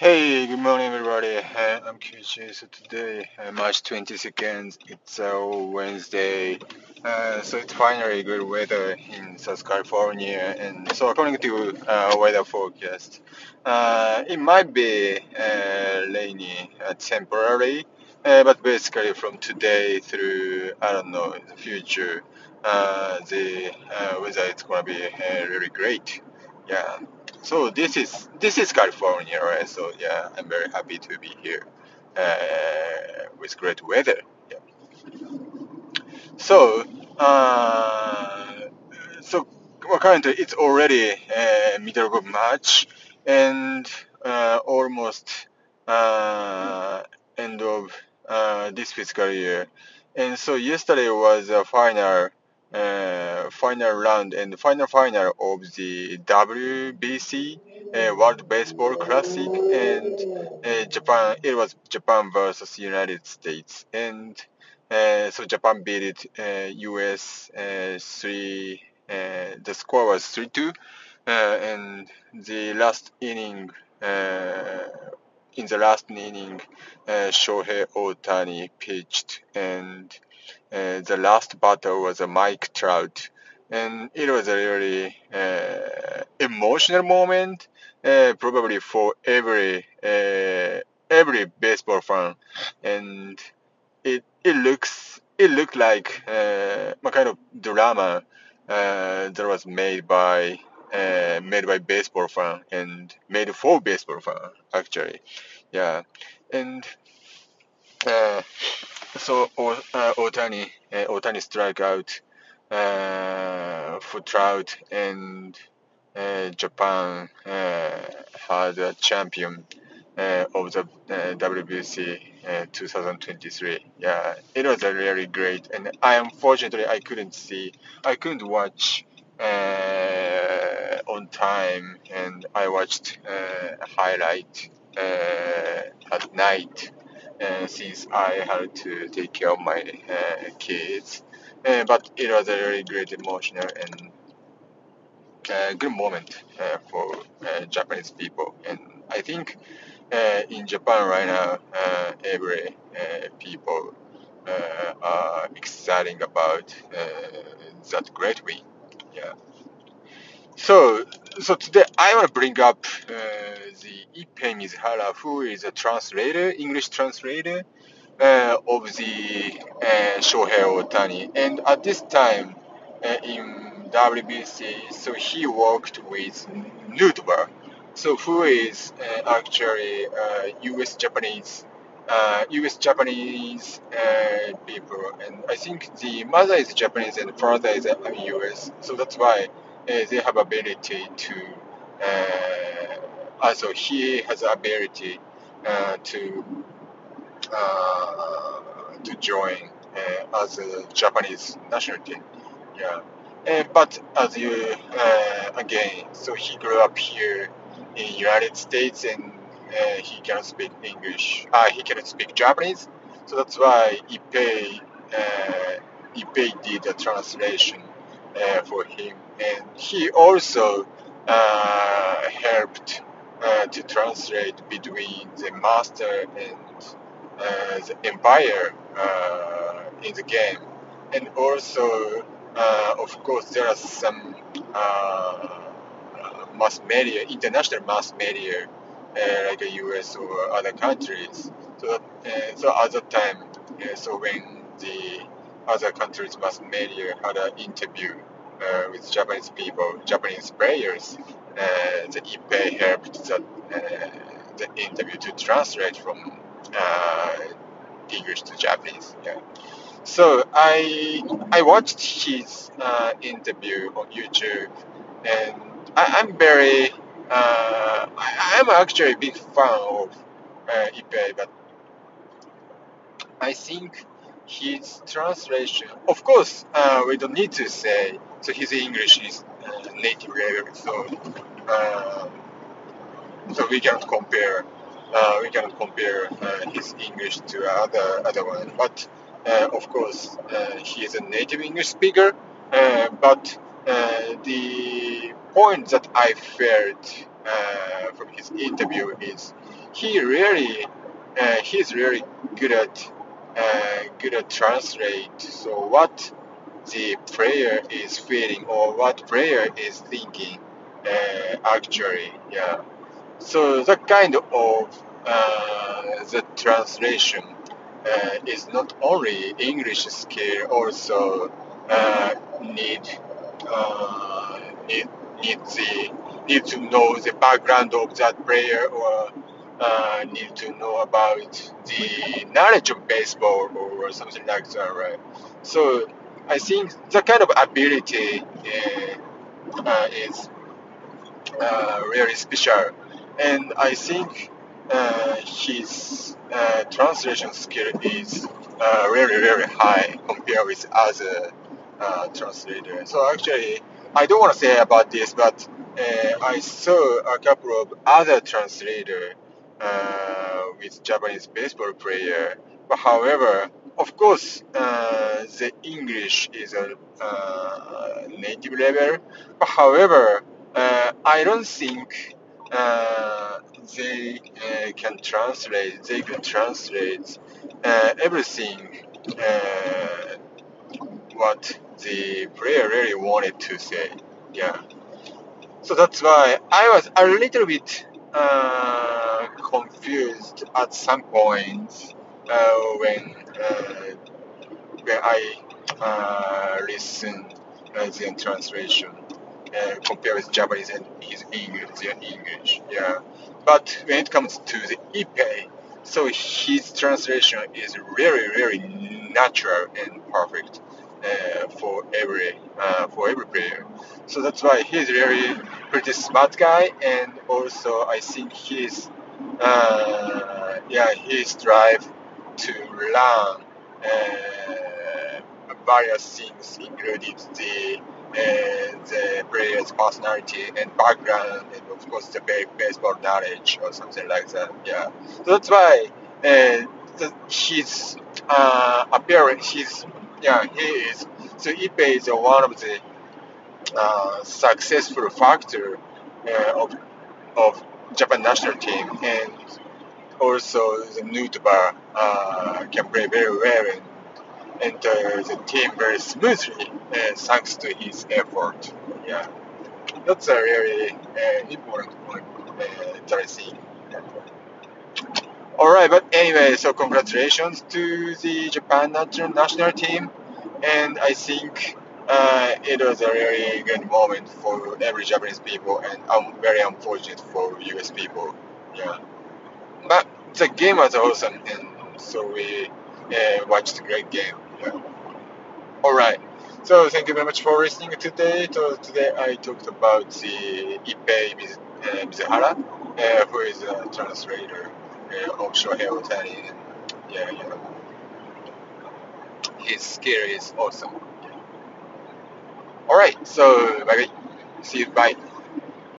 Hey, good morning, everybody. Uh, I'm Kichi. So today, uh, March 22nd, it's uh, Wednesday. Uh, so it's finally good weather in South California. And so, according to uh, weather forecast, uh, it might be rainy temporarily, but basically from today through I don't know in the future, the weather is gonna be uh, really great. Yeah. So this is this is California, right? So yeah, I'm very happy to be here uh, with great weather. Yeah. So uh, so well, currently it's already uh, middle of March and uh, almost uh, end of uh, this fiscal year. And so yesterday was a final uh, final round and final final of the WBC uh, World Baseball Classic and uh, Japan. It was Japan versus United States, and uh, so Japan beat it, US uh, three. Uh, the score was three two, and the last inning. In the last inning, Shohei Ohtani pitched, and uh, the last battle was a Mike Trout, and it was a really uh, emotional moment, uh, probably for every uh, every baseball fan, and it it looks it looked like a kind of drama that was made by uh, made by baseball fan and made for baseball fan actually, yeah, and uh, so uh, Ohtani uh, Ohtani strike out uh, for Trout and uh, Japan uh, had a champion of the WBC uh, 2023. Yeah, it was a really great, and I unfortunately I couldn't see, I couldn't watch on time, and I watched highlight at night uh, since I had to take care of my uh, kids. Uh, but it was a really great emotional and uh, good moment uh, for uh, Japanese people, and I think in Japan right now, every people are exciting about that great win. Yeah. So, so today I want to bring up the Ippei Mizuhara, who is a translator, English translator uh, of the uh, Shohei Ohtani. And at this time uh, in WBC, so he worked with Nootbaar, so who is uh, actually U.S. Japanese. Uh, U.S. Japanese uh, people, and I think the mother is Japanese and father is U.S. So that's why they have ability to. Uh, also, he has the ability uh, to uh, to join uh, as a Japanese national team. Yeah. Uh, but as you uh, again, so he grew up here in United States and he cannot speak English. Uh, he cannot speak Japanese. So that's why Ippei uh, Ippei did a translation for him, and he also helped uh, to translate between the master and uh, the umpire uh, in the game, and also, uh, of course, there are some uh, mass media, international mass media, uh, like the U.S. or other countries. So, so at that time, so when the other countries' mass media had an interview with Japanese people, Japanese players, the Ippei helped that uh, the interview to translate from uh, English to Japanese. Yeah. So I I watched his uh, interview on YouTube, and I, I'm very uh, I, I'm actually a big fan of uh, Ippei, but I think his translation, of course, uh, we don't need to say so. His English is uh, native level, so uh, so we cannot compare. Uh, we cannot compare uh, his English to other other one, but uh, of course uh, he is a native English speaker. Uh, but uh, the point that I felt uh, from his interview is he really uh, he's really good at uh, good at translate. So what the player is feeling or what player is thinking uh, actually, yeah. So that kind of uh, the translation uh, is not only English skill, also uh, need uh, need need the need to know the background of that player or uh, need to know about the knowledge of baseball or something like that, right? So I think the kind of ability is really special, and I think uh, his uh, translation skill is uh, really really high compared with other uh, translators. So actually, I don't want to say about this, but uh, I saw a couple of other translators uh, with Japanese baseball player. But however, of course, uh, the English is a uh, native level. But however, uh, I don't think uh, they uh, can translate. They can translate uh, everything uh, what the player really wanted to say. Yeah. So that's why I was a little bit uh, confused at some point uh, when uh, when I uh, listened uh, the translation uh, compared with Japanese and his English, their English. Yeah. But when it comes to the Ippei, so his translation is really, really natural and perfect uh, for every uh, for every player. So that's why he's really pretty smart guy, and also I think he's uh, yeah his drive to learn uh, various things, including the uh, the player's personality and background, and of course the baseball knowledge or something like that. Yeah, so that's why uh, the, his uh, appearance, his yeah, he is. So Ippei is one of the uh, successful factor uh, of of Japan national team, and also the Nootbaar uh, can play very well and the team very smoothly, uh, thanks to his effort. Yeah, that's a really uh, important point uh, that I think. All right, but anyway, so congratulations to the Japan national team, and I think uh, it was a really good moment for every Japanese people, and I'm very unfortunate for US people. Yeah, but the game was awesome, and so we uh, watched a great game. Yeah. All right. So thank you very much for listening today. So today I talked about the Ippei Miz- uh, Mizuhara, uh, who is a translator uh, of Shohei Ohtani. And yeah, his skill is awesome. All right. So bye bye. See you. Bye.